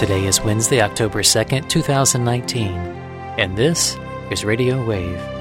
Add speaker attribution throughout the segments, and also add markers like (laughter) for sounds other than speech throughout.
Speaker 1: Today is Wednesday, October 2nd, 2019, and this is Radio Wave.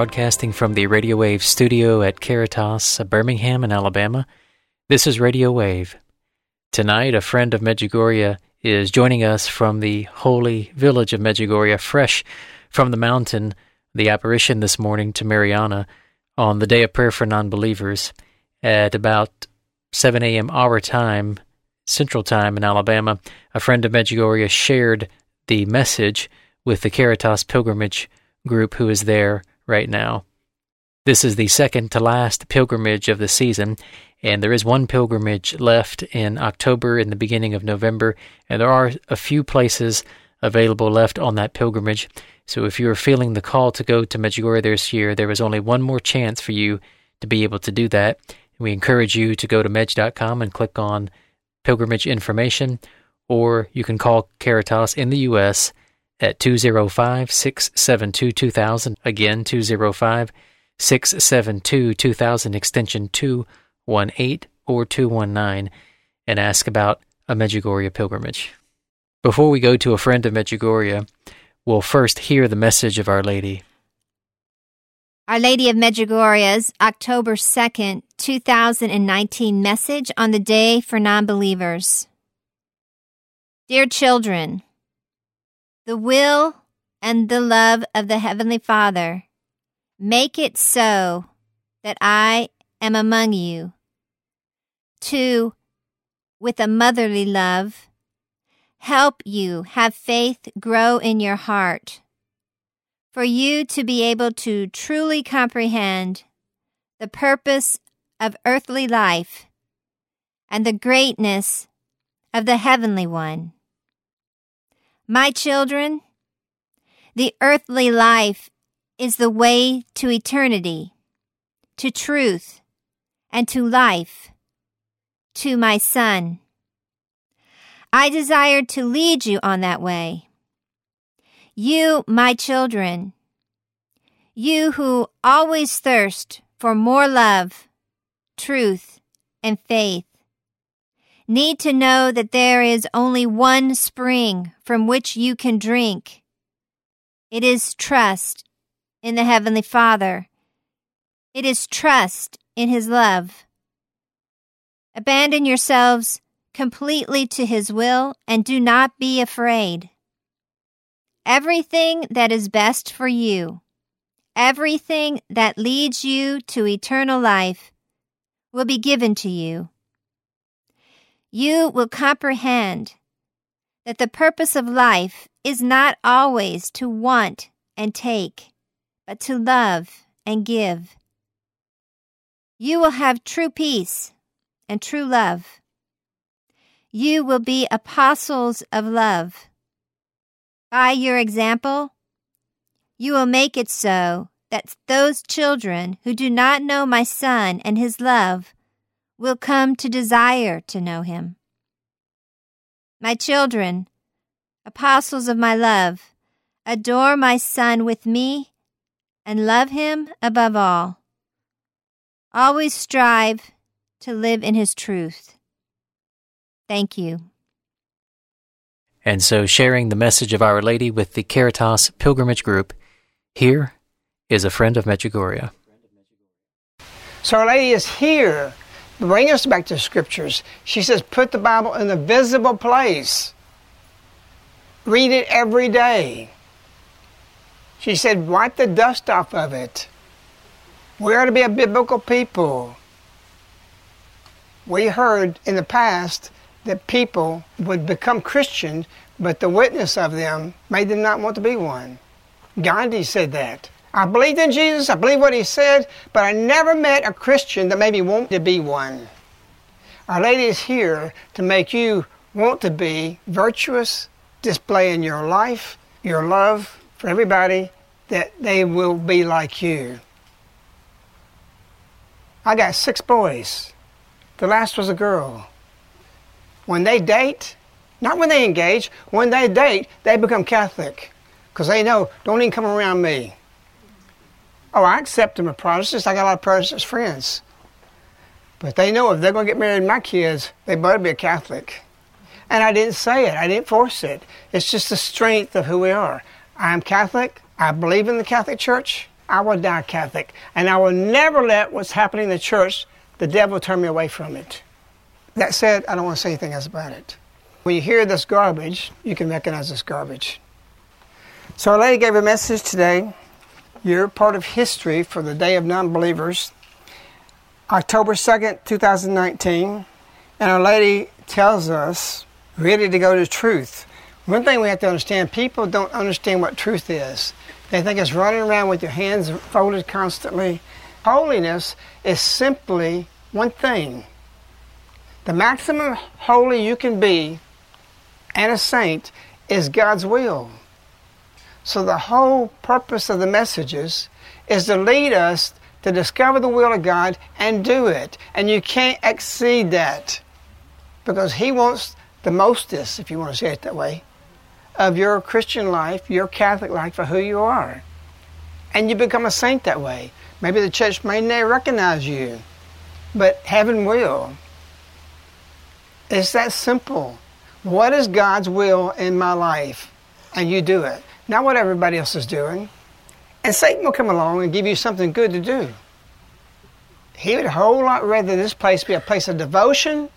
Speaker 1: Broadcasting from the Radio Wave studio at Caritas, uh, Birmingham, in Alabama, this is Radio Wave. Tonight, a friend of Medjugorje is joining us from the holy village of Medjugorje, fresh from the mountain, the apparition this morning to Mirjana on the day of prayer for non believers at about 7 a.m. our time, Central Time in Alabama. A friend of Medjugorje shared the message with the Caritas pilgrimage group who is there right now. This is the second to last pilgrimage of the season, and there is one pilgrimage left in October and the beginning of November, and there are a few places available left on that pilgrimage. So if you're feeling the call to go to Medjugorje this year, there is only one more chance for you to be able to do that. We encourage you to go to mej.com and click on pilgrimage information, or you can call Caritas in the U.S at 205 672 2000. Again, 205 672 2000, extension 218 or 219, and ask about a Medjugorje pilgrimage. Before we go to a friend of Medjugorje, we'll first hear the message of Our Lady.
Speaker 2: Our Lady of Medjugorje's October 2nd, 2019 message on the day for non believers. Dear children, the will and the love of the Heavenly Father. Make it so that I am among you. To, with a motherly love, help you have faith grow in your heart. For you to be able to truly comprehend the purpose of earthly life and the greatness of the heavenly one. My children, the earthly life is the way to eternity, to truth, and to life, to my Son. I desire to lead you on that way. You, my children, you who always thirst for more love, truth, and faith, need to know that there is only one spring from which you can drink. It is trust in the Heavenly Father. It is trust in His love. Abandon yourselves completely to His will and do not be afraid. Everything that is best for you, everything that leads you to eternal life, will be given to you you will comprehend that the purpose of life is not always to want and take, but to love and give. You will have true peace and true love. You will be apostles of love. By your example, you will make it so that those children who do not know my Son and his love will come to desire to know him. My children, apostles of my love, adore my Son with me and love him above all. Always strive to live in his truth. Thank you.
Speaker 1: And so, sharing the message of Our Lady with the Caritas Pilgrimage Group, here is a friend of Medjugorje.
Speaker 3: So, Our Lady is here bring us back to scriptures. She says, put the Bible in a visible place. Read it every day. She said, wipe the dust off of it. We are to be a biblical people. We heard in the past that people would become Christian, but the witness of them made them not want to be one. Gandhi said that. I believed in Jesus, I believe what he said, but I never met a Christian that made me want to be one. Our Lady is here to make you want to be virtuous, display in your life, your love for everybody, that they will be like you. I got six boys. The last was a girl. When they date, not when they engage, when they date, they become Catholic because they know, don't even come around me. Oh, I accept them as Protestants. I got a lot of Protestant friends. But they know if they're going to get married to my kids, they better be a Catholic. And I didn't say it, I didn't force it. It's just the strength of who we are. I'm Catholic. I believe in the Catholic Church. I will die Catholic. And I will never let what's happening in the church, the devil, turn me away from it. That said, I don't want to say anything else about it. When you hear this garbage, you can recognize this garbage. So, Our Lady gave a message today you're part of history for the Day of Non-Believers, October 2nd, 2019. And Our Lady tells us, ready to go to truth. One thing we have to understand, people don't understand what truth is. They think it's running around with your hands folded constantly. Holiness is simply one thing. The maximum holy you can be and a saint is God's will. So the whole purpose of the messages is to lead us to discover the will of God and do it. And you can't exceed that because He wants the mostest, if you want to say it that way, of your Christian life, your Catholic life for who you are. And you become a saint that way. Maybe the church may not recognize you, but heaven will. It's that simple. What is God's will in my life? And you do it not what everybody else is doing. And Satan will come along and give you something good to do. He would a whole lot rather this place be a place of devotion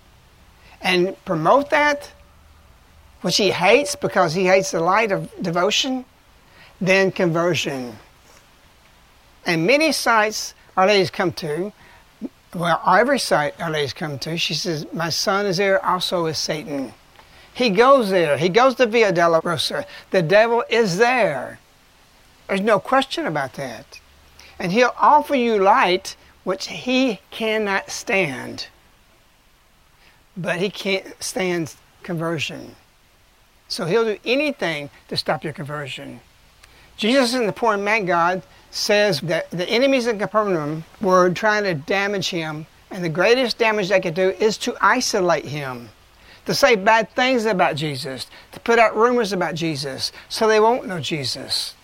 Speaker 3: and promote that, which he hates because he hates the light of devotion, than conversion. And many sites Our Lady's come to, well, every site Our Lady's come to, she says, My son is there also is Satan. He goes there. He goes to Via Dolorosa. The devil is there. There's no question about that. And he'll offer you light which he cannot stand. But he can't stand conversion. So he'll do anything to stop your conversion. Jesus in the poor man God says that the enemies of Capernaum were trying to damage him, and the greatest damage they could do is to isolate him to say bad things about Jesus, to put out rumors about Jesus, so they won't know Jesus.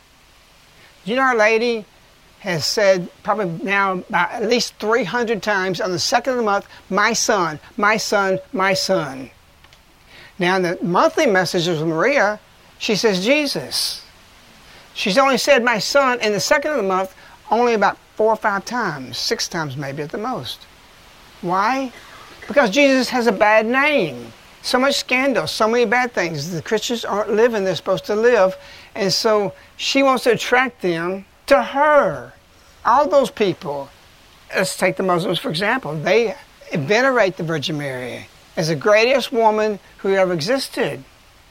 Speaker 3: You know, Our Lady has said probably now at least 300 times on the second of the month, my son, my son, my son. Now, in the monthly messages with Maria, she says Jesus. She's only said my son in the second of the month only about four or five times, six times maybe at the most. Why? Because Jesus has a bad name so much scandal, so many bad things. The Christians aren't living they're supposed to live. And so she wants to attract them to her. All those people, let's take the Muslims for example, they venerate the Virgin Mary as the greatest woman who ever existed.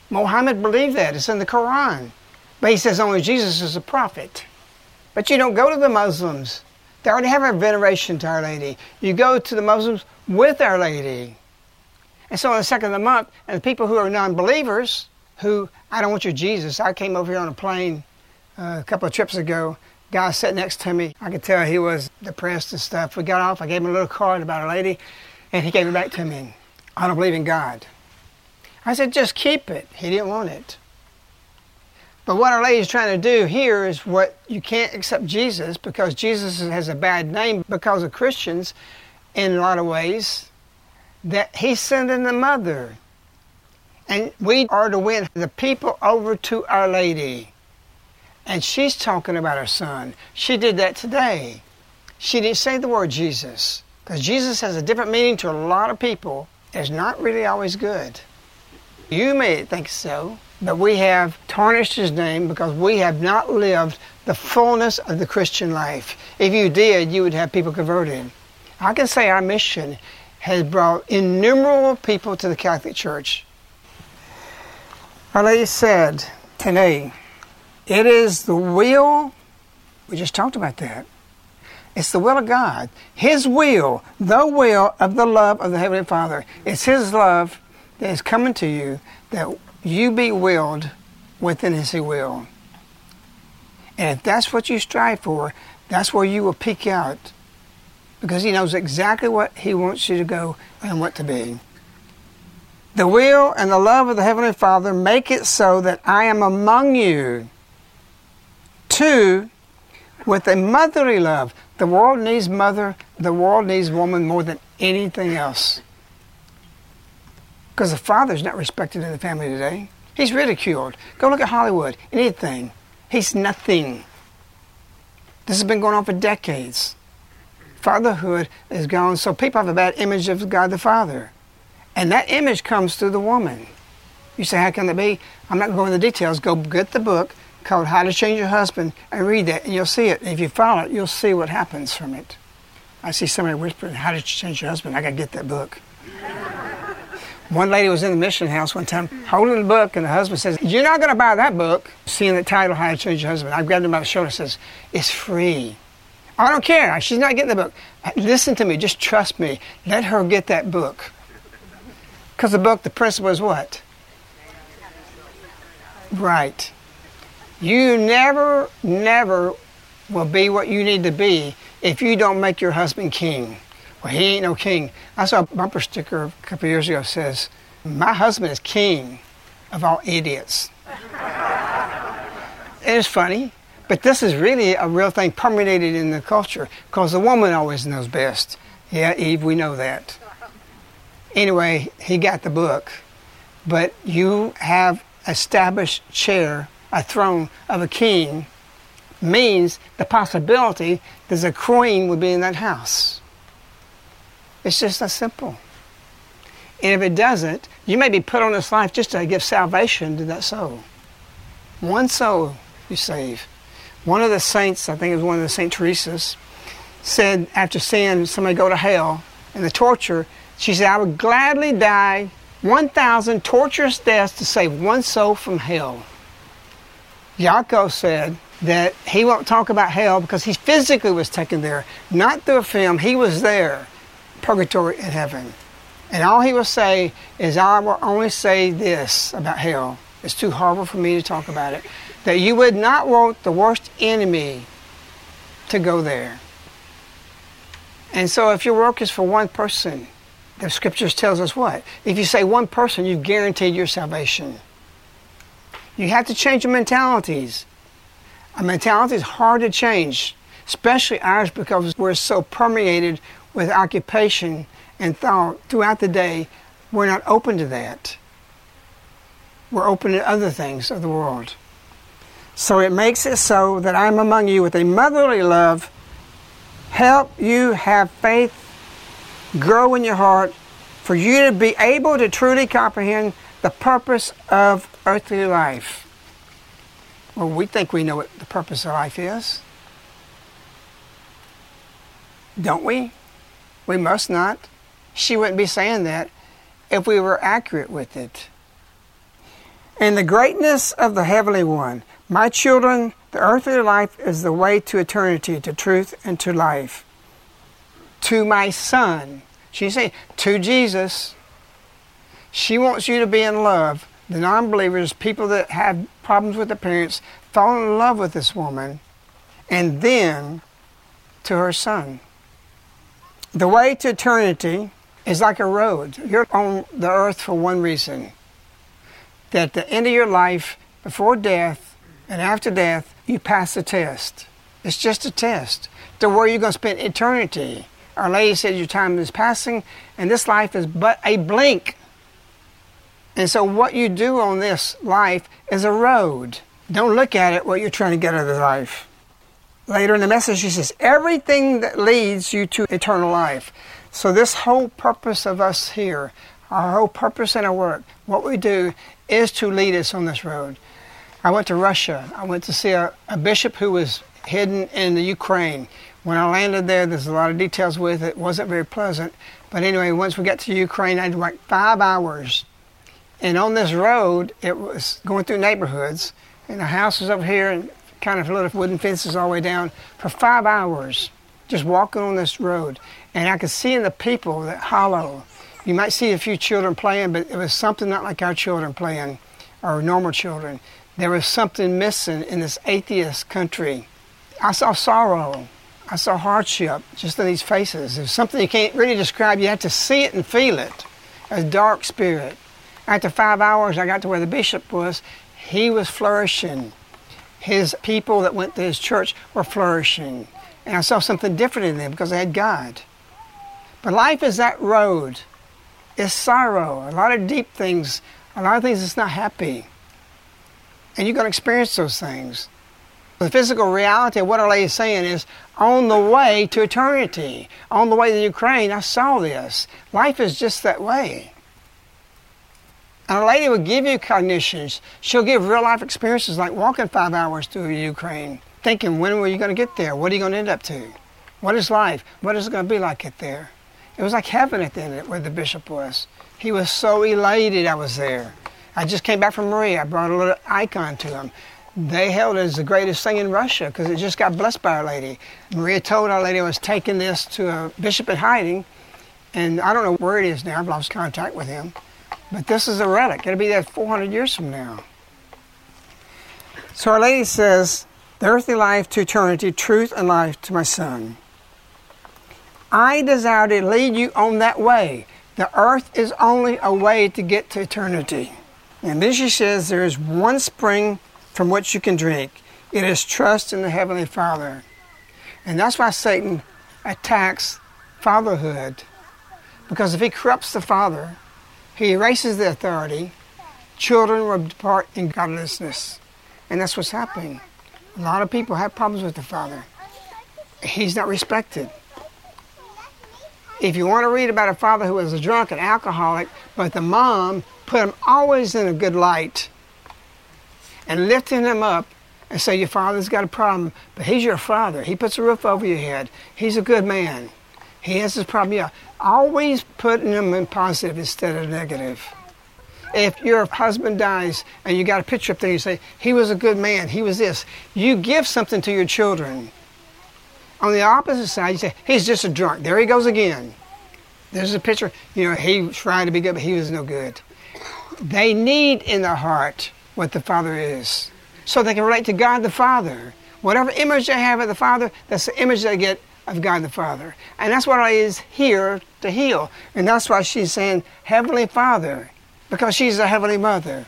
Speaker 3: Muhammad believed that, it's in the Quran. But he says only Jesus is a prophet. But you don't go to the Muslims. They already have a veneration to Our Lady. You go to the Muslims with Our Lady. And so on the second of the month, and the people who are non-believers, who, I don't want your Jesus. I came over here on a plane uh, a couple of trips ago. Guy sat next to me. I could tell he was depressed and stuff. We got off. I gave him a little card about a lady, and he gave it back to me. I don't believe in God. I said, just keep it. He didn't want it. But what Our Lady is trying to do here is what you can't accept Jesus because Jesus has a bad name because of Christians in a lot of ways that he's sending the mother. And we are to win the people over to Our Lady. And she's talking about her son. She did that today. She didn't say the word Jesus. Because Jesus has a different meaning to a lot of people. It's not really always good. You may think so, but we have tarnished his name because we have not lived the fullness of the Christian life. If you did, you would have people converted. I can say our mission has brought innumerable people to the Catholic Church. Our Lady said today, it is the will, we just talked about that, it's the will of God. His will, the will of the love of the Heavenly Father. It's His love that is coming to you that you be willed within His will. And if that's what you strive for, that's where you will peak out because He knows exactly what He wants you to go and what to be. The will and the love of the Heavenly Father make it so that I am among you. Two, with a motherly love. The world needs mother, the world needs woman more than anything else. Because the father's not respected in the family today. He's ridiculed. Go look at Hollywood. Anything. He's nothing. This has been going on for decades. Fatherhood is gone, so people have a bad image of God the Father. And that image comes through the woman. You say, how can that be? I'm not going into the details. Go get the book called How to Change Your Husband and read that, and you'll see it. And if you follow it, you'll see what happens from it. I see somebody whispering, How to Change Your Husband. I got to get that book. (laughs) one lady was in the mission house one time holding the book, and the husband says, You're not going to buy that book. Seeing the title, How to Change Your Husband, I grabbed him by the shoulder and says, It's free. I don't care. She's not getting the book. Listen to me. Just trust me. Let her get that book. Because the book, the principle is what? Right. You never, never will be what you need to be if you don't make your husband king. Well, he ain't no king. I saw a bumper sticker a couple years ago says, My husband is king of all idiots. (laughs) it is funny, but this is really a real thing permeated in the culture because the woman always knows best. Yeah, Eve, we know that. Anyway, he got the book, but you have established chair a throne of a king means the possibility that a queen would be in that house. It's just that simple. And if it doesn't, you may be put on this life just to give salvation to that soul. One soul you save. One of the saints, I think it was one of the Saint Teresa's, said after seeing somebody go to hell and the torture, she said, I would gladly die 1,000 torturous deaths to save one soul from hell. Jakov said that he won't talk about hell because he physically was taken there, not through a film. He was there, purgatory and heaven. And all he will say is, I will only say this about hell. It's too horrible for me to talk about it. That you would not want the worst enemy to go there. And so if your work is for one person, the scriptures tells us what? If you say one person, you've guaranteed your salvation. You have to change your mentalities. A mentality is hard to change, especially ours because we're so permeated with occupation and thought throughout the day. We're not open to that. We're open to other things of the world. So it makes it so that I'm among you with a motherly love, help you have faith, grow in your heart, for you to be able to truly comprehend the purpose of earthly life. Well, we think we know what the purpose of life is. Don't we? We must not. She wouldn't be saying that if we were accurate with it. In the greatness of the Heavenly One, my children, the earthly life is the way to eternity, to truth, and to life. To my Son, she said, to Jesus, she wants you to be in love. The non believers, people that have problems with their parents, fall in love with this woman and then to her son. The way to eternity is like a road. You're on the earth for one reason that at the end of your life, before death and after death, you pass the test. It's just a test to where you're going to spend eternity. Our Lady said your time is passing, and this life is but a blink. And so, what you do on this life is a road. Don't look at it what you're trying to get out of life. Later in the message, she says, everything that leads you to eternal life. So, this whole purpose of us here, our whole purpose in our work, what we do is to lead us on this road. I went to Russia. I went to see a, a bishop who was hidden in the Ukraine. When I landed there, there's a lot of details with it. It wasn't very pleasant. But anyway, once we got to Ukraine, I had wait five hours. And on this road, it was going through neighborhoods, and the house was over here, and kind of little wooden fences all the way down for five hours, just walking on this road. And I could see in the people that hollow. You might see a few children playing, but it was something not like our children playing, or normal children. There was something missing in this atheist country. I saw sorrow. I saw hardship just in these faces. There's something you can't really describe. You have to see it and feel it. A dark spirit. After five hours, I got to where the bishop was. He was flourishing his people that went to his church were flourishing. And I saw something different in them because they had God. But life is that road. It's sorrow, a lot of deep things, a lot of things that's not happy. And you're going to experience those things. The physical reality of what Our Lady is saying is on the way to eternity, on the way to Ukraine, I saw this. Life is just that way. And a lady will give you cognitions. She'll give real life experiences like walking five hours through Ukraine, thinking, when were you going to get there? What are you going to end up to? What is life? What is it going to be like it there? It was like heaven at the end where the bishop was. He was so elated I was there. I just came back from Maria. I brought a little icon to him. They held it as the greatest thing in Russia because it just got blessed by Our Lady. Maria told Our Lady I was taking this to a bishop in hiding, and I don't know where it is now. I've lost contact with him. But this is a relic. It'll be there 400 years from now. So Our Lady says, the earthly life to eternity, truth and life to my son. I desire to lead you on that way. The earth is only a way to get to eternity. And then she says there is one spring from which you can drink. It is trust in the Heavenly Father. And that's why Satan attacks fatherhood. Because if he corrupts the father, he erases the authority. Children will depart in godlessness. And that's what's happening. A lot of people have problems with the father. He's not respected. If you want to read about a father who was a drunk and alcoholic, but the mom put him always in a good light and lifting him up and say, Your father's got a problem, but he's your father. He puts a roof over your head. He's a good man. He has his problem. Yeah, always putting them in positive instead of negative. If your husband dies and you got a picture up there, you say, he was a good man, he was this. You give something to your children. On the opposite side, you say, he's just a drunk. There he goes again. There's a picture, you know, he tried to be good, but he was no good. They need in their heart what the Father is. So they can relate to God the Father. Whatever image they have of the Father, that's the image they get of God the Father. And that's what I is here to heal. And that's why she's saying Heavenly Father, because she's a Heavenly Mother.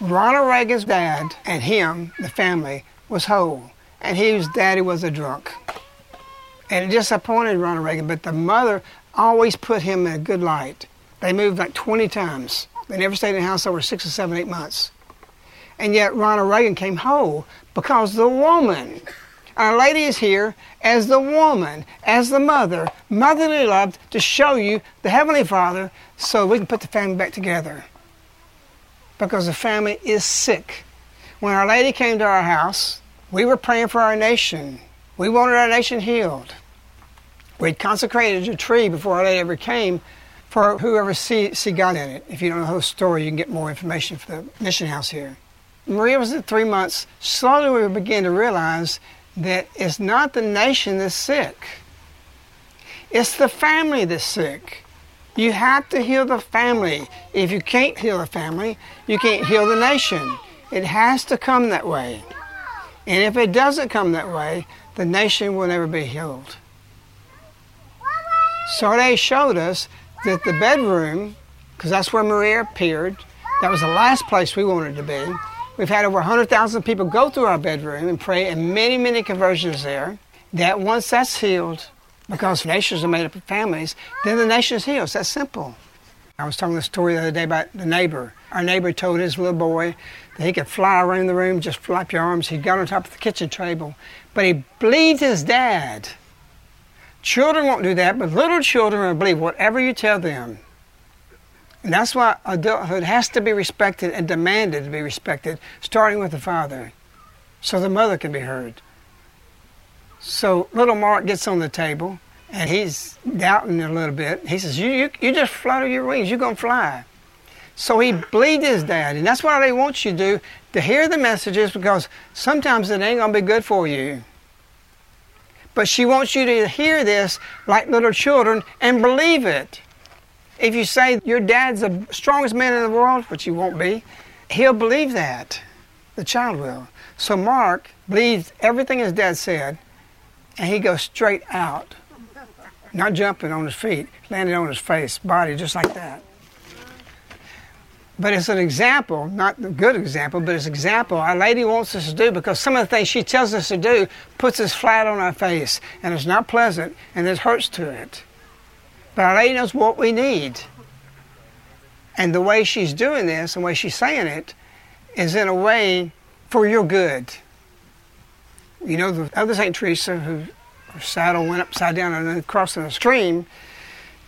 Speaker 3: Ronald Reagan's dad and him, the family, was whole. And his daddy was a drunk. And it disappointed Ronald Reagan, but the mother always put him in a good light. They moved like 20 times. They never stayed in the house over six or seven, eight months. And yet Ronald Reagan came whole because the woman our Lady is here as the woman, as the mother, motherly love to show you the Heavenly Father so we can put the family back together. Because the family is sick. When Our Lady came to our house, we were praying for our nation. We wanted our nation healed. We'd consecrated a tree before Our Lady ever came for whoever see, see God in it. If you don't know the whole story, you can get more information from the mission house here. Maria was at three months. Slowly we began to realize that it's not the nation that's sick, it's the family that's sick. You have to heal the family. If you can't heal the family, you can't heal the nation. It has to come that way. And if it doesn't come that way, the nation will never be healed. So they showed us that the bedroom, because that's where Maria appeared, that was the last place we wanted to be. We've had over 100,000 people go through our bedroom and pray, and many, many conversions there. That once that's healed, because nations are made up of families, then the nation is healed. It's that simple. I was telling the story the other day about the neighbor. Our neighbor told his little boy that he could fly around the room, just flap your arms. He got on top of the kitchen table, but he believed his dad. Children won't do that, but little children will believe whatever you tell them. And that's why adulthood has to be respected and demanded to be respected, starting with the father, so the mother can be heard. So little Mark gets on the table and he's doubting a little bit. He says, You, you, you just flutter your wings, you're going to fly. So he believed his dad, and that's what he want you to do to hear the messages because sometimes it ain't going to be good for you. But she wants you to hear this like little children and believe it. If you say your dad's the strongest man in the world, which you won't be, he'll believe that. The child will. So Mark believes everything his dad said, and he goes straight out not jumping on his feet, landing on his face, body, just like that. But it's an example, not a good example, but it's an example our lady wants us to do because some of the things she tells us to do puts us flat on our face and it's not pleasant and there's hurts to it. But our lady knows what we need. And the way she's doing this, and the way she's saying it, is in a way for your good. You know, the other St. Teresa, who her saddle went upside down and then crossing a stream.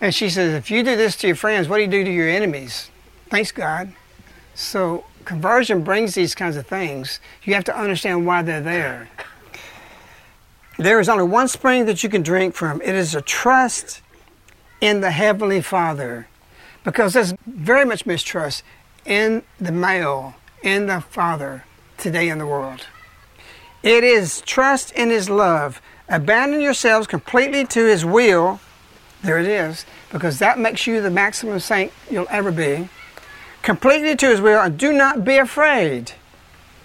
Speaker 3: And she says, if you do this to your friends, what do you do to your enemies? Thanks, God. So conversion brings these kinds of things. You have to understand why they're there. There is only one spring that you can drink from. It is a trust in the Heavenly Father. Because there's very much mistrust in the male, in the Father today in the world. It is trust in His love Abandon yourselves completely to His will. There it is, because that makes you the maximum saint you'll ever be. Completely to His will, and do not be afraid.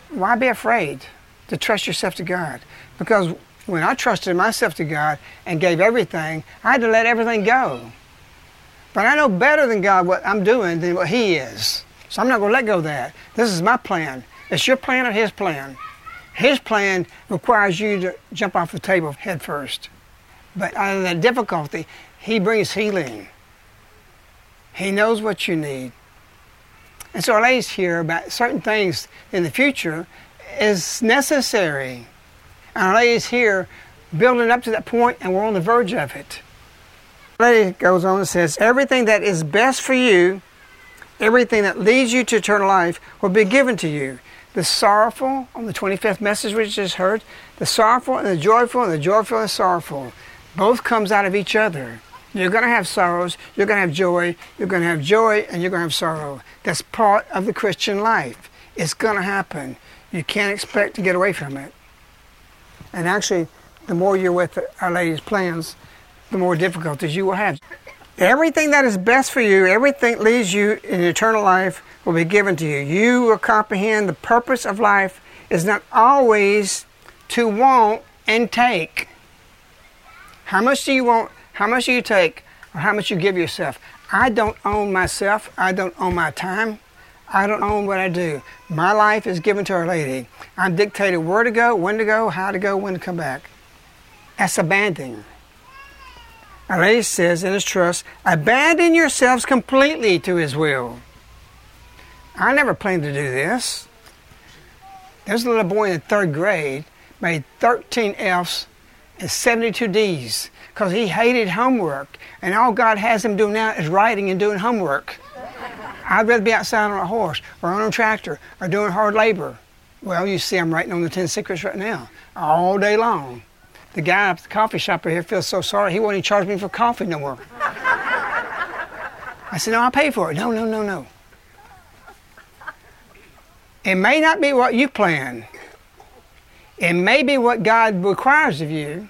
Speaker 3: Why be afraid to trust yourself to God? Because when I trusted myself to God and gave everything, I had to let everything go. But I know better than God what I'm doing than what He is. So I'm not going to let go of that. This is my plan. It's your plan or His plan. His plan requires you to jump off the table head first. But out of that difficulty, He brings healing. He knows what you need. And so our ladies here about certain things in the future is necessary. And our ladies here building up to that point, and we're on the verge of it. Lady goes on and says, Everything that is best for you, everything that leads you to eternal life, will be given to you the sorrowful on the 25th message we just heard, the sorrowful and the joyful and the joyful and the sorrowful. Both comes out of each other. You're going to have sorrows, you're going to have joy, you're going to have joy, and you're going to have sorrow. That's part of the Christian life. It's going to happen. You can't expect to get away from it. And actually, the more you're with Our Lady's plans, the more difficulties you will have. Everything that is best for you, everything leads you in eternal life will be given to you. You will comprehend the purpose of life is not always to want and take. How much do you want? How much you take? Or how much you give yourself? I don't own myself. I don't own my time. I don't own what I do. My life is given to Our Lady. I'm dictated where to go, when to go, how to go, when to come back. That's abandoning. Our Lady says in His trust, abandon yourselves completely to His will. I never planned to do this. There's a little boy in the third grade made 13 F's and 72 D's because he hated homework. And all God has him doing now is writing and doing homework. I'd rather be outside on a horse or on a tractor or doing hard labor. Well, you see, I'm writing on the 10 secrets right now all day long. The guy at the coffee shop over here feels so sorry, he won't even charge me for coffee no more. I said, No, I'll pay for it. No, no, no, no. It may not be what you plan. It may be what God requires of you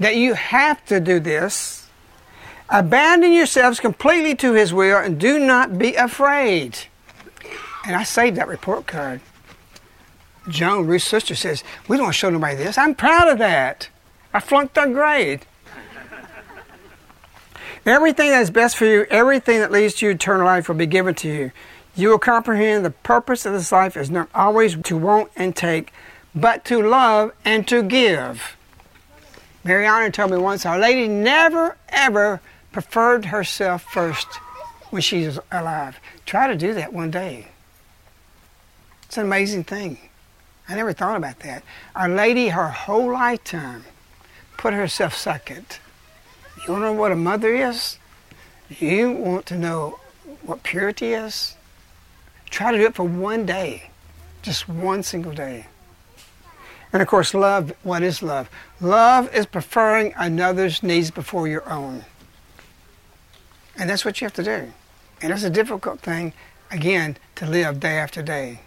Speaker 3: that you have to do this. Abandon yourselves completely to His will and do not be afraid. And I saved that report card. Joan, Ruth's sister, says, We don't show nobody this. I'm proud of that. I flunked third grade. everything that is best for you, everything that leads to eternal life will be given to you. You will comprehend the purpose of this life is not always to want and take, but to love and to give. Honor told me once Our Lady never, ever preferred herself first when she's alive. Try to do that one day. It's an amazing thing. I never thought about that. Our Lady, her whole lifetime, put herself second. You want to know what a mother is? You want to know what purity is? Try to do it for one day, just one single day. And of course, love, what is love? Love is preferring another's needs before your own. And that's what you have to do. And it's a difficult thing, again, to live day after day.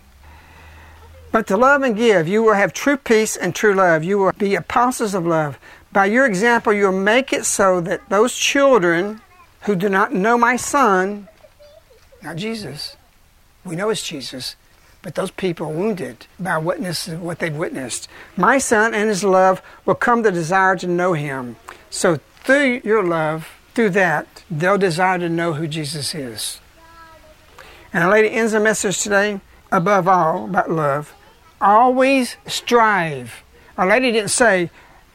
Speaker 3: But to love and give, you will have true peace and true love. You will be apostles of love. By your example, you will make it so that those children who do not know my son, not Jesus, we know it's Jesus, but those people are wounded by witness what they've witnessed. My son and his love will come to desire to know him. So through your love, through that, they'll desire to know who Jesus is. And Our Lady ends the message today, above all, about love always strive. Our Lady didn't say,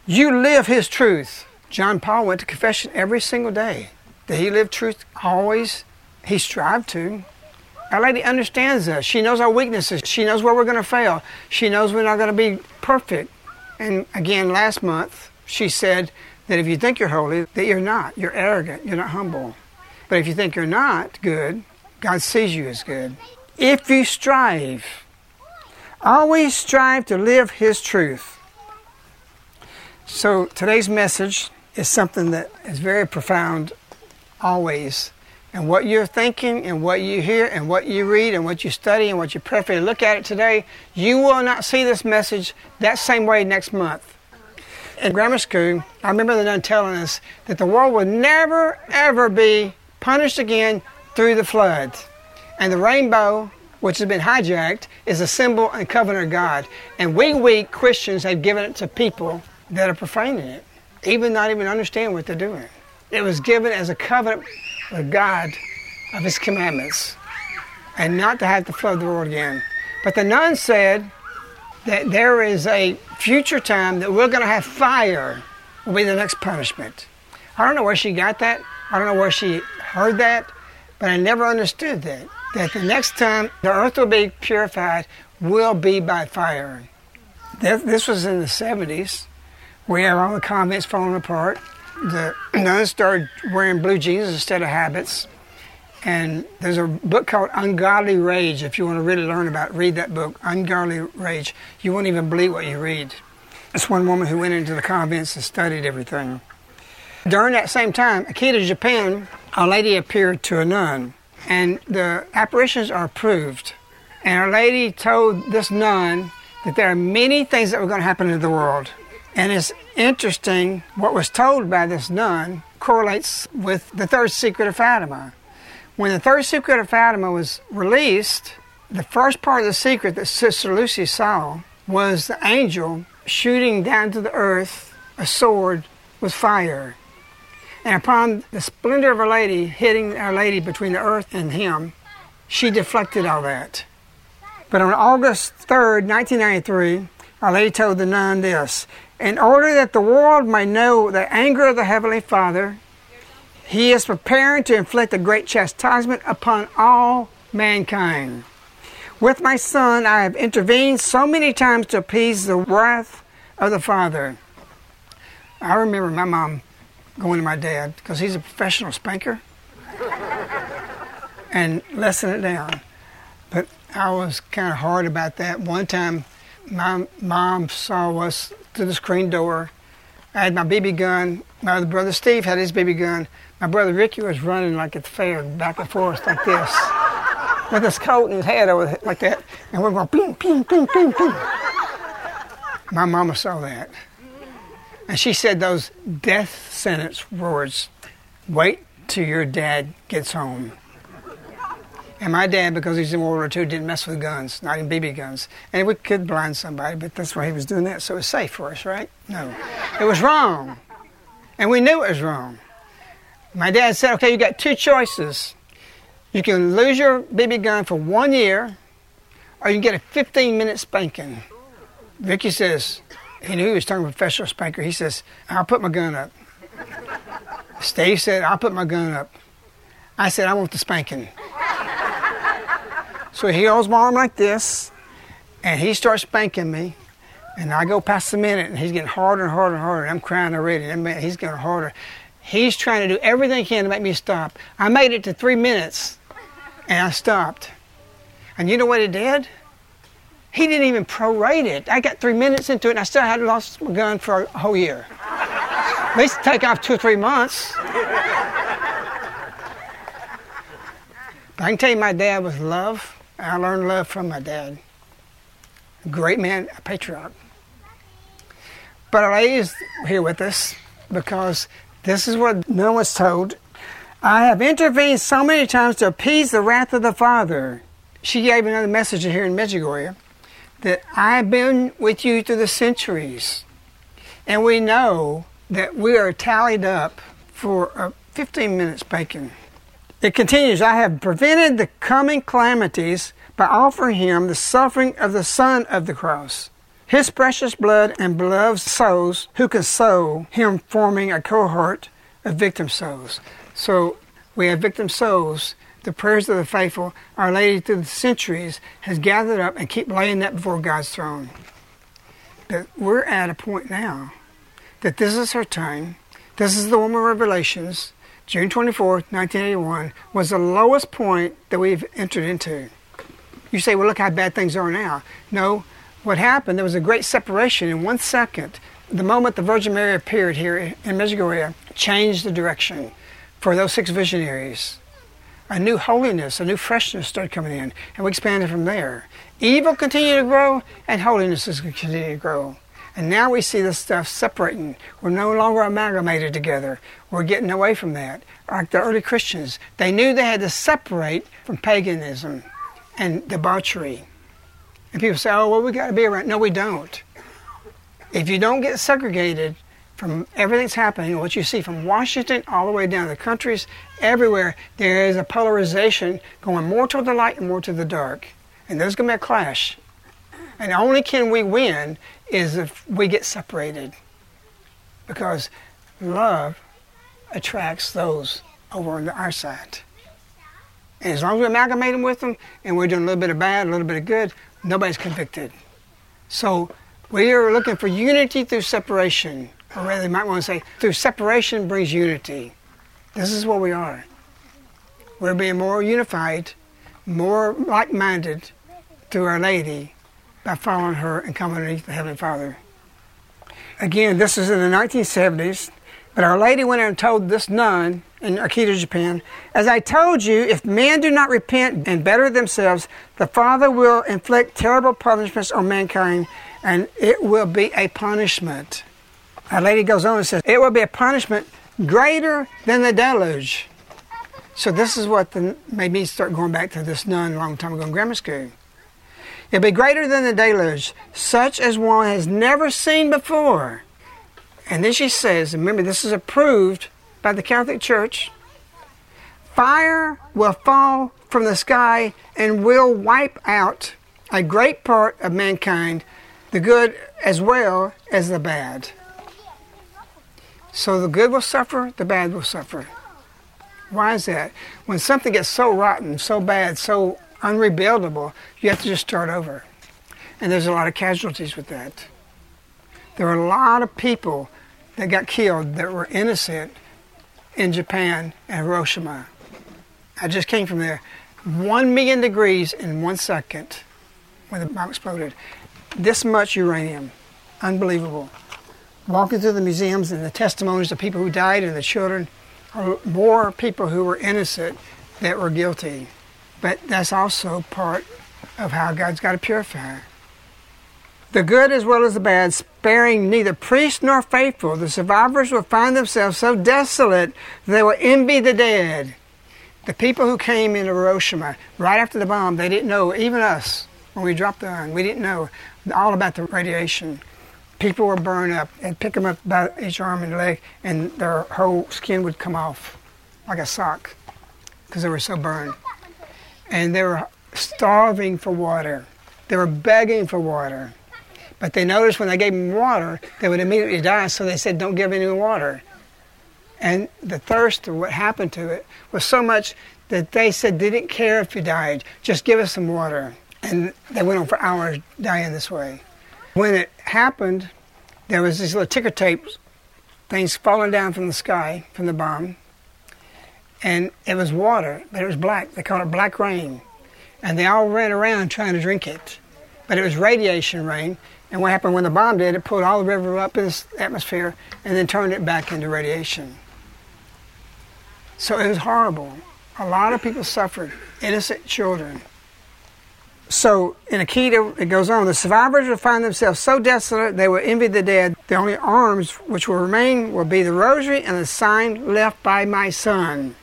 Speaker 3: you live His truth. John Paul went to confession every single day. Did he live truth always? He strived to. Our Lady understands us. She knows our weaknesses. She knows where we're going to fail. She knows we're not going to be perfect. And again, last month, she said that if you think you're holy, that you're not. You're arrogant. You're not humble. But if you think you're not good, God sees you as good. If you strive, Always strive to live His truth. So today's message is something that is very profound always. And what you're thinking and what you hear and what you read and what you study and what you prayerfully look at it today, you will not see this message that same way next month. In grammar school, I remember the nun telling us that the world would never ever be punished again through the flood. And the rainbow which has been hijacked, is a symbol and covenant of God. And we weak Christians have given it to people that are profaning it, even not even understand what they're doing. It was given as a covenant with God of His commandments, and not to have to flood the world again. But the nun said that there is a future time that we're going to have fire will be the next punishment. I don't know where she got that. I don't know where she heard that, but I never understood that that the next time the earth will be purified will be by fire. This was in the 70s. We had all the convents falling apart. The nuns started wearing blue jeans instead of habits. And there's a book called Ungodly Rage. If you want to really learn about it, read that book, Ungodly Rage. You won't even believe what you read. It's one woman who went into the convents and studied everything. During that same time, Akita, Japan, a lady appeared to a nun and the apparitions are proved. And Our Lady told this nun that there are many things that were going to happen in the world. And it's interesting what was told by this nun correlates with the third secret of Fatima. When the third secret of Fatima was released, the first part of the secret that Sister Lucy saw was the angel shooting down to the earth a sword with fire. And upon the splendor of Our Lady hitting Our Lady between the earth and him, she deflected all that. But on August 3rd, 1993, Our Lady told the nun this In order that the world may know the anger of the Heavenly Father, He is preparing to inflict a great chastisement upon all mankind. With my son, I have intervened so many times to appease the wrath of the Father. I remember my mom going to my dad because he's a professional spanker and lessen it down. But I was kind of hard about that. One time, my mom saw us through the screen door. I had my BB gun. My other brother Steve had his BB gun. My brother Ricky was running like at the fair, back and forth like this, (laughs) with his coat and his head over like that, and we're going ping, ping, ping, ping, ping. My mama saw that. And she said those death sentence words wait till your dad gets home. And my dad, because he's in World War II, didn't mess with guns, not even BB guns. And we could blind somebody, but that's why he was doing that, so it was safe for us, right? No. It was wrong. And we knew it was wrong. My dad said, okay, you got two choices. You can lose your BB gun for one year, or you can get a 15 minute spanking. Vicky says, he knew he was talking professional spanker. He says, I'll put my gun up. Steve said, I'll put my gun up. I said, I want the spanking. So he holds my arm like this, and he starts spanking me. And I go past the minute, and he's getting harder and harder and harder. I'm crying already. Man, he's getting harder. He's trying to do everything he can to make me stop. I made it to three minutes, and I stopped. And you know what he did? He didn't even prorate it. I got three minutes into it, and I still hadn't lost my gun for a whole year. At least take off two or three months. But I can tell you, my dad was love. I learned love from my dad. A great man, a patriarch. But our lady is here with us because this is what no one's told. I have intervened so many times to appease the wrath of the Father. She gave another message here in Medjugorje that I've been with you through the centuries. And we know that we are tallied up for a 15 minutes bacon. It continues, I have prevented the coming calamities by offering him the suffering of the Son of the cross, his precious blood and beloved souls who console him, forming a cohort of victim souls. So we have victim souls, the prayers of the faithful, Our Lady through the centuries has gathered up and keep laying that before God's throne. But we're at a point now that this is her time. This is the woman of Revelations June 24, 1981, was the lowest point that we've entered into. You say, well, look how bad things are now. No, what happened, there was a great separation in one second. The moment the Virgin Mary appeared here in Medjugorje changed the direction for those six visionaries. A new holiness, a new freshness started coming in, and we expanded from there. Evil continued to grow, and holiness is continuing to grow. And now we see this stuff separating. We're no longer amalgamated together. We're getting away from that. Like the early Christians, they knew they had to separate from paganism and debauchery. And people say, oh, well, we got to be around. No, we don't. If you don't get segregated from everything that's happening, what you see from Washington all the way down to the countries, everywhere, there is a polarization going more toward the light and more to the dark. And there's going to be a clash. And only can we win is if we get separated. Because love attracts those over on our side. And as long as we amalgamate them with them and we're doing a little bit of bad, a little bit of good, nobody's convicted. So we are looking for unity through separation. Or rather, you might want to say, through separation brings unity. This is what we are. We're being more unified, more like minded through Our Lady by following her and coming underneath the Heavenly Father. Again, this is in the 1970s, but Our Lady went and told this nun in Akita, Japan, As I told you, if men do not repent and better themselves, the Father will inflict terrible punishments on mankind, and it will be a punishment. Our Lady goes on and says, It will be a punishment greater than the deluge. So this is what the, made me start going back to this nun a long time ago in grammar school. It'll be greater than the deluge, such as one has never seen before. And then she says, remember, this is approved by the Catholic Church. Fire will fall from the sky and will wipe out a great part of mankind, the good as well as the bad. So the good will suffer, the bad will suffer. Why is that? When something gets so rotten, so bad, so unrebuildable, you have to just start over. And there's a lot of casualties with that. There are a lot of people that got killed that were innocent in Japan and Hiroshima. I just came from there. One million degrees in one second when the bomb exploded. This much uranium. Unbelievable. Walking through the museums and the testimonies of people who died and the children, are more people who were innocent that were guilty. But that's also part of how God's got to purify. The good as well as the bad, sparing neither priest nor faithful, the survivors will find themselves so desolate they will envy the dead. The people who came into Hiroshima right after the bomb, they didn't know, even us, when we dropped the gun, we didn't know all about the radiation. People were burned up and pick them up by each arm and leg, and their whole skin would come off like a sock because they were so burned and they were starving for water. They were begging for water. But they noticed when they gave them water, they would immediately die, so they said, Don't give any water. And the thirst of what happened to it was so much that they said they didn't care if you died, just give us some water. And they went on for hours dying this way. When it happened, there was these little ticker tape things falling down from the sky from the bomb. And it was water, but it was black. They called it black rain. And they all ran around trying to drink it. But it was radiation rain. And what happened when the bomb did, it pulled all the river up in the atmosphere and then turned it back into radiation. So it was horrible. A lot of people suffered, innocent children. So in Akita, it goes on, the survivors will find themselves so desolate they will envy the dead. The only arms which will remain will be the rosary and the sign left by my son.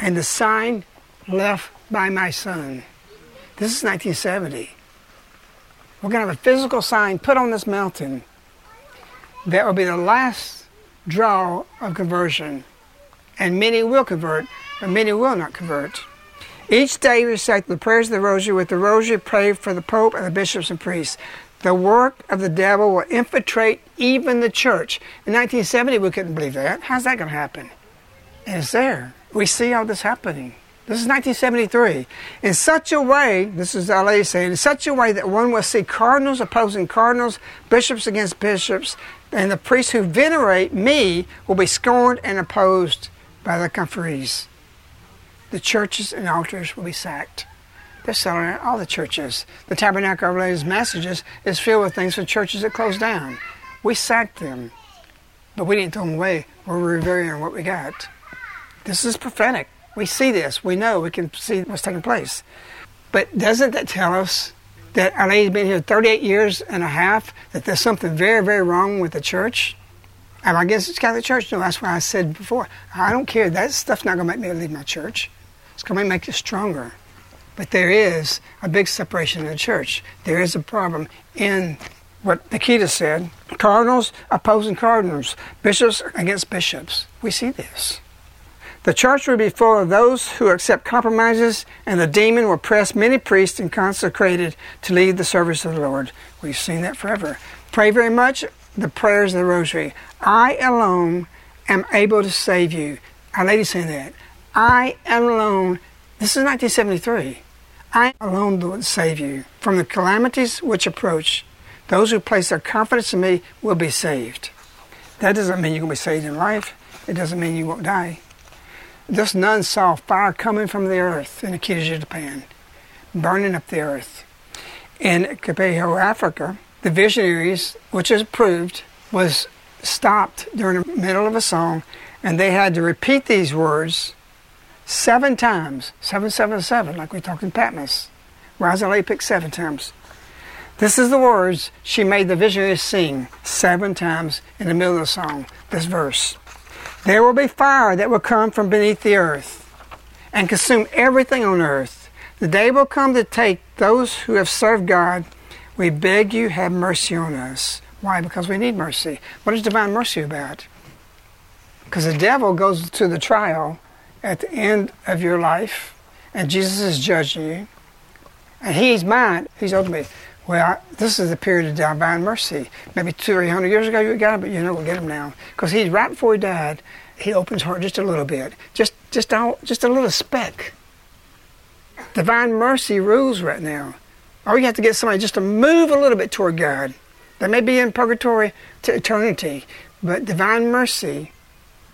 Speaker 3: And the sign left by my son. This is 1970. We're going to have a physical sign put on this mountain that will be the last draw of conversion. And many will convert, but many will not convert. Each day recite the prayers of the rosary with the rosary pray for the Pope and the bishops and priests. The work of the devil will infiltrate even the church. In 1970, we couldn't believe that. How's that going to happen? And it's there. We see all this happening. This is 1973. In such a way, this is LA saying, in such a way that one will see cardinals opposing cardinals, bishops against bishops, and the priests who venerate me will be scorned and opposed by the confreres. The churches and altars will be sacked. They're selling all the churches. The Tabernacle of Ladies Messages is filled with things for churches that closed down. We sacked them, but we didn't throw them away. We're revering what we got. This is prophetic. We see this. We know. We can see what's taking place. But doesn't that tell us that Our Lady's been here 38 years and a half, that there's something very, very wrong with the church? And I guess it's Catholic Church. No, that's why I said before. I don't care. That stuff's not going to make me leave my church. It's going to make it stronger. But there is a big separation in the church. There is a problem in what Nikita said cardinals opposing cardinals, bishops against bishops. We see this. The church will be full of those who accept compromises, and the demon will press many priests and consecrated to lead the service of the Lord. We've seen that forever. Pray very much the prayers of the Rosary. I alone am able to save you. Our Lady saying that. I alone. This is 1973. I alone will save you from the calamities which approach. Those who place their confidence in me will be saved. That doesn't mean you're going to be saved in life. It doesn't mean you won't die. This nun saw fire coming from the earth in Akita, Japan, burning up the earth. In Kibeho, Africa, the visionaries, which is proved, was stopped during the middle of a song, and they had to repeat these words seven times. Seven, seven, seven, like we talked in Patmos. Rosalie picked seven times. This is the words she made the visionaries sing seven times in the middle of the song, this verse. There will be fire that will come from beneath the earth and consume everything on earth. The day will come to take those who have served God. We beg you, have mercy on us. Why? Because we need mercy. What is divine mercy about? Because the devil goes to the trial at the end of your life, and Jesus is judging you, and he's mine. He's ultimately, well, this is the period of divine mercy. Maybe two or three hundred years ago you got him, but you know we'll get him now. Because he's right before he died, he opens his heart just a little bit, just just a, just a little speck. Divine mercy rules right now. Or you have to get somebody just to move a little bit toward God. They may be in purgatory to eternity, but divine mercy,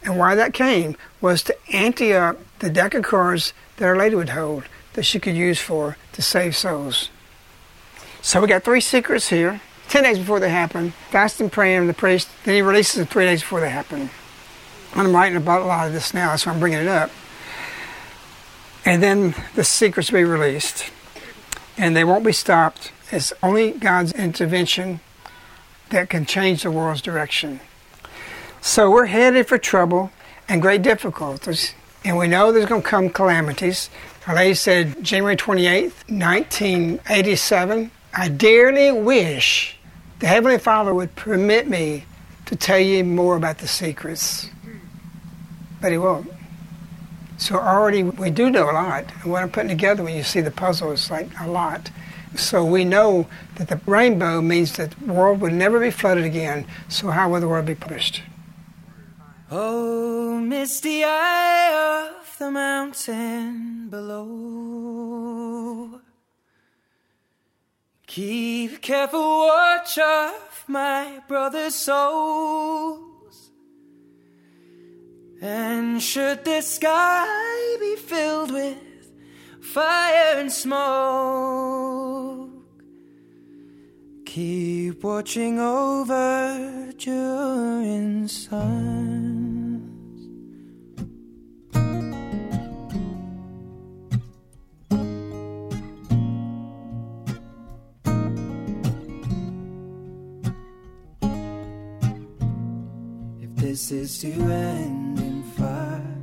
Speaker 3: and why that came, was to ante up the deck of cards that Our Lady would hold that she could use for to save souls. So we got three secrets here. Ten days before they happen, fasting, praying, and the priest. Then he releases them three days before they happen. I'm writing about a lot of this now, so I'm bringing it up. And then the secrets will be released, and they won't be stopped. It's only God's intervention that can change the world's direction. So we're headed for trouble and great difficulties, and we know there's going to come calamities. Our Lady said January 28th, 1987, I dearly wish the Heavenly Father would permit me to tell you more about the secrets, but He won't. So already we do know a lot. And what I'm putting together when you see the puzzle is like a lot. So we know that the rainbow means that the world would never be flooded again. So how will the world be pushed?
Speaker 4: Oh, misty eye of the mountain below. Keep careful watch of my brother's souls. And should the sky be filled with fire and smoke, keep watching over Durin's sons. this is to end in fire.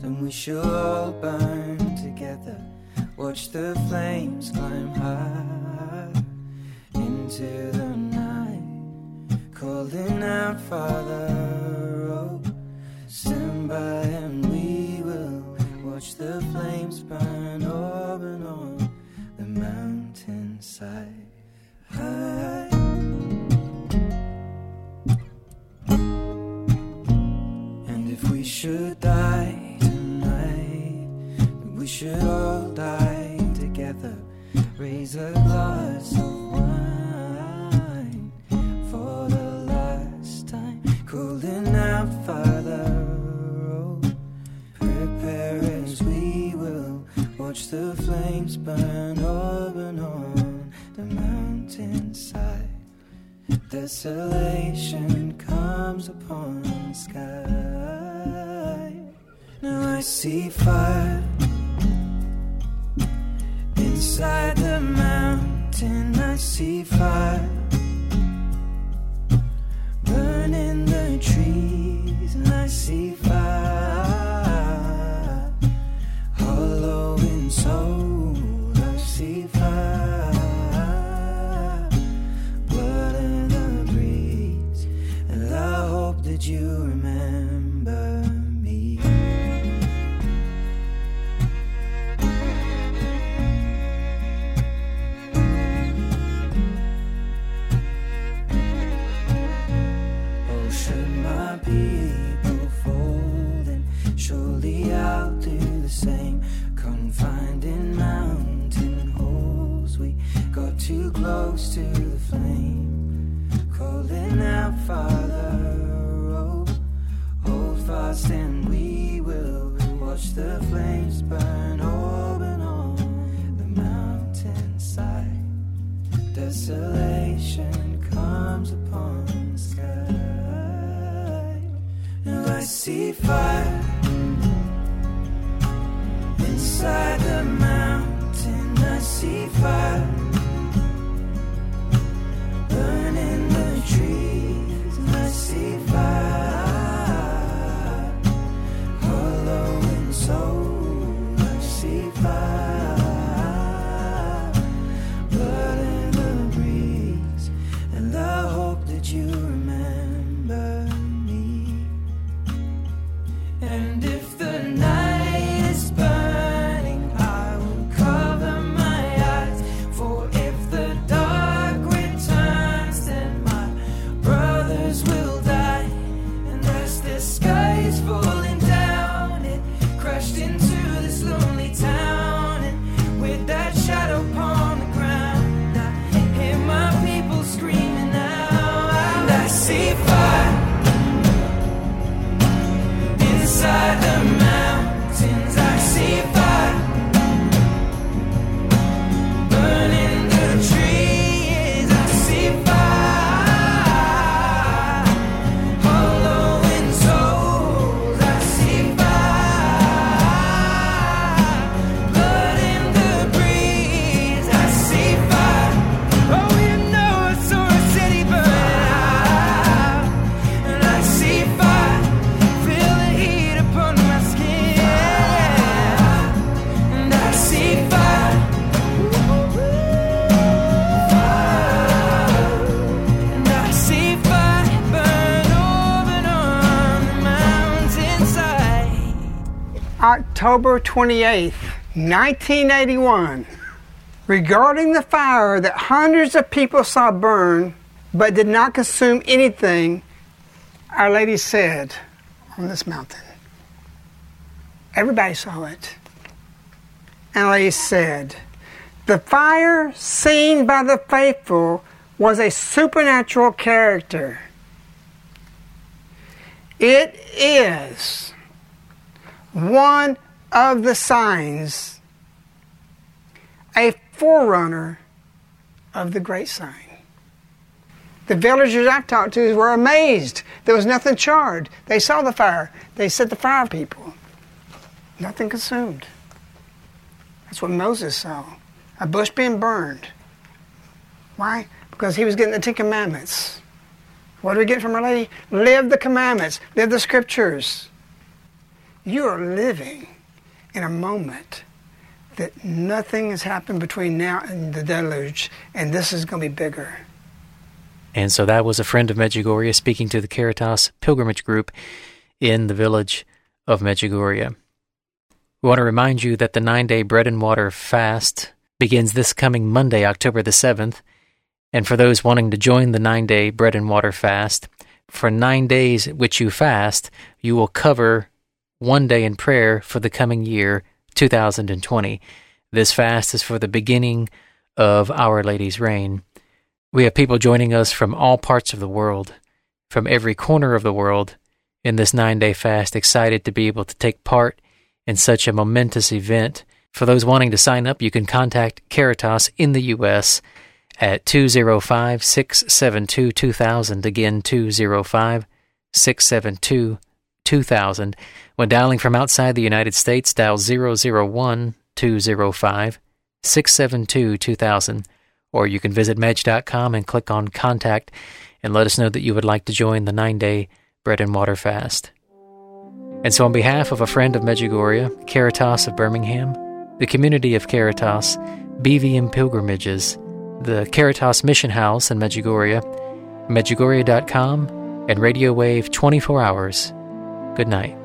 Speaker 4: Then we shall all burn together. Watch the flames climb high into the night, calling out, Father, oh, stand by and we will watch the flames burn up and on the mountainside. High. should die tonight. We should all die together. Raise a glass of wine for the last time. Cooling out farther. Road. Oh, prepare as we will. Watch the flames burn up and on the mountainside. Desolation. see fire. 25
Speaker 3: October 28, 1981, regarding the fire that hundreds of people saw burn but did not consume anything, Our Lady said on this mountain. Everybody saw it. And Our Lady said, The fire seen by the faithful was a supernatural character. It is one of the signs, a forerunner of the great sign. The villagers I talked to were amazed. There was nothing charred. They saw the fire. They said the fire people. Nothing consumed. That's what Moses saw. A bush being burned. Why? Because he was getting the Ten Commandments. What do we get from Our Lady? Live the commandments. Live the scriptures. You are living in a moment that nothing has happened between now and the deluge, and this is going to be bigger.
Speaker 1: And so that was a friend of Medjugorje speaking to the Caritas Pilgrimage Group in the village of Medjugorje. We want to remind you that the nine day bread and water fast begins this coming Monday, October the 7th. And for those wanting to join the nine day bread and water fast, for nine days which you fast, you will cover one day in prayer for the coming year 2020. This fast is for the beginning of Our Lady's reign. We have people joining us from all parts of the world, from every corner of the world, in this nine day fast, excited to be able to take part in such a momentous event. For those wanting to sign up, you can contact Caritas in the U.S. at 205 672 2000. Again, 205 672 2000. When dialing from outside the United States, dial 001 205 672 2000 or you can visit mej.com and click on Contact and let us know that you would like to join the nine day bread and water fast. And so, on behalf of a friend of Medjugorje, Caritas of Birmingham, the community of Caritas, BVM Pilgrimages, the Caritas Mission House in Medjugorje, Medjugorje.com, and Radio Wave 24 hours, good night.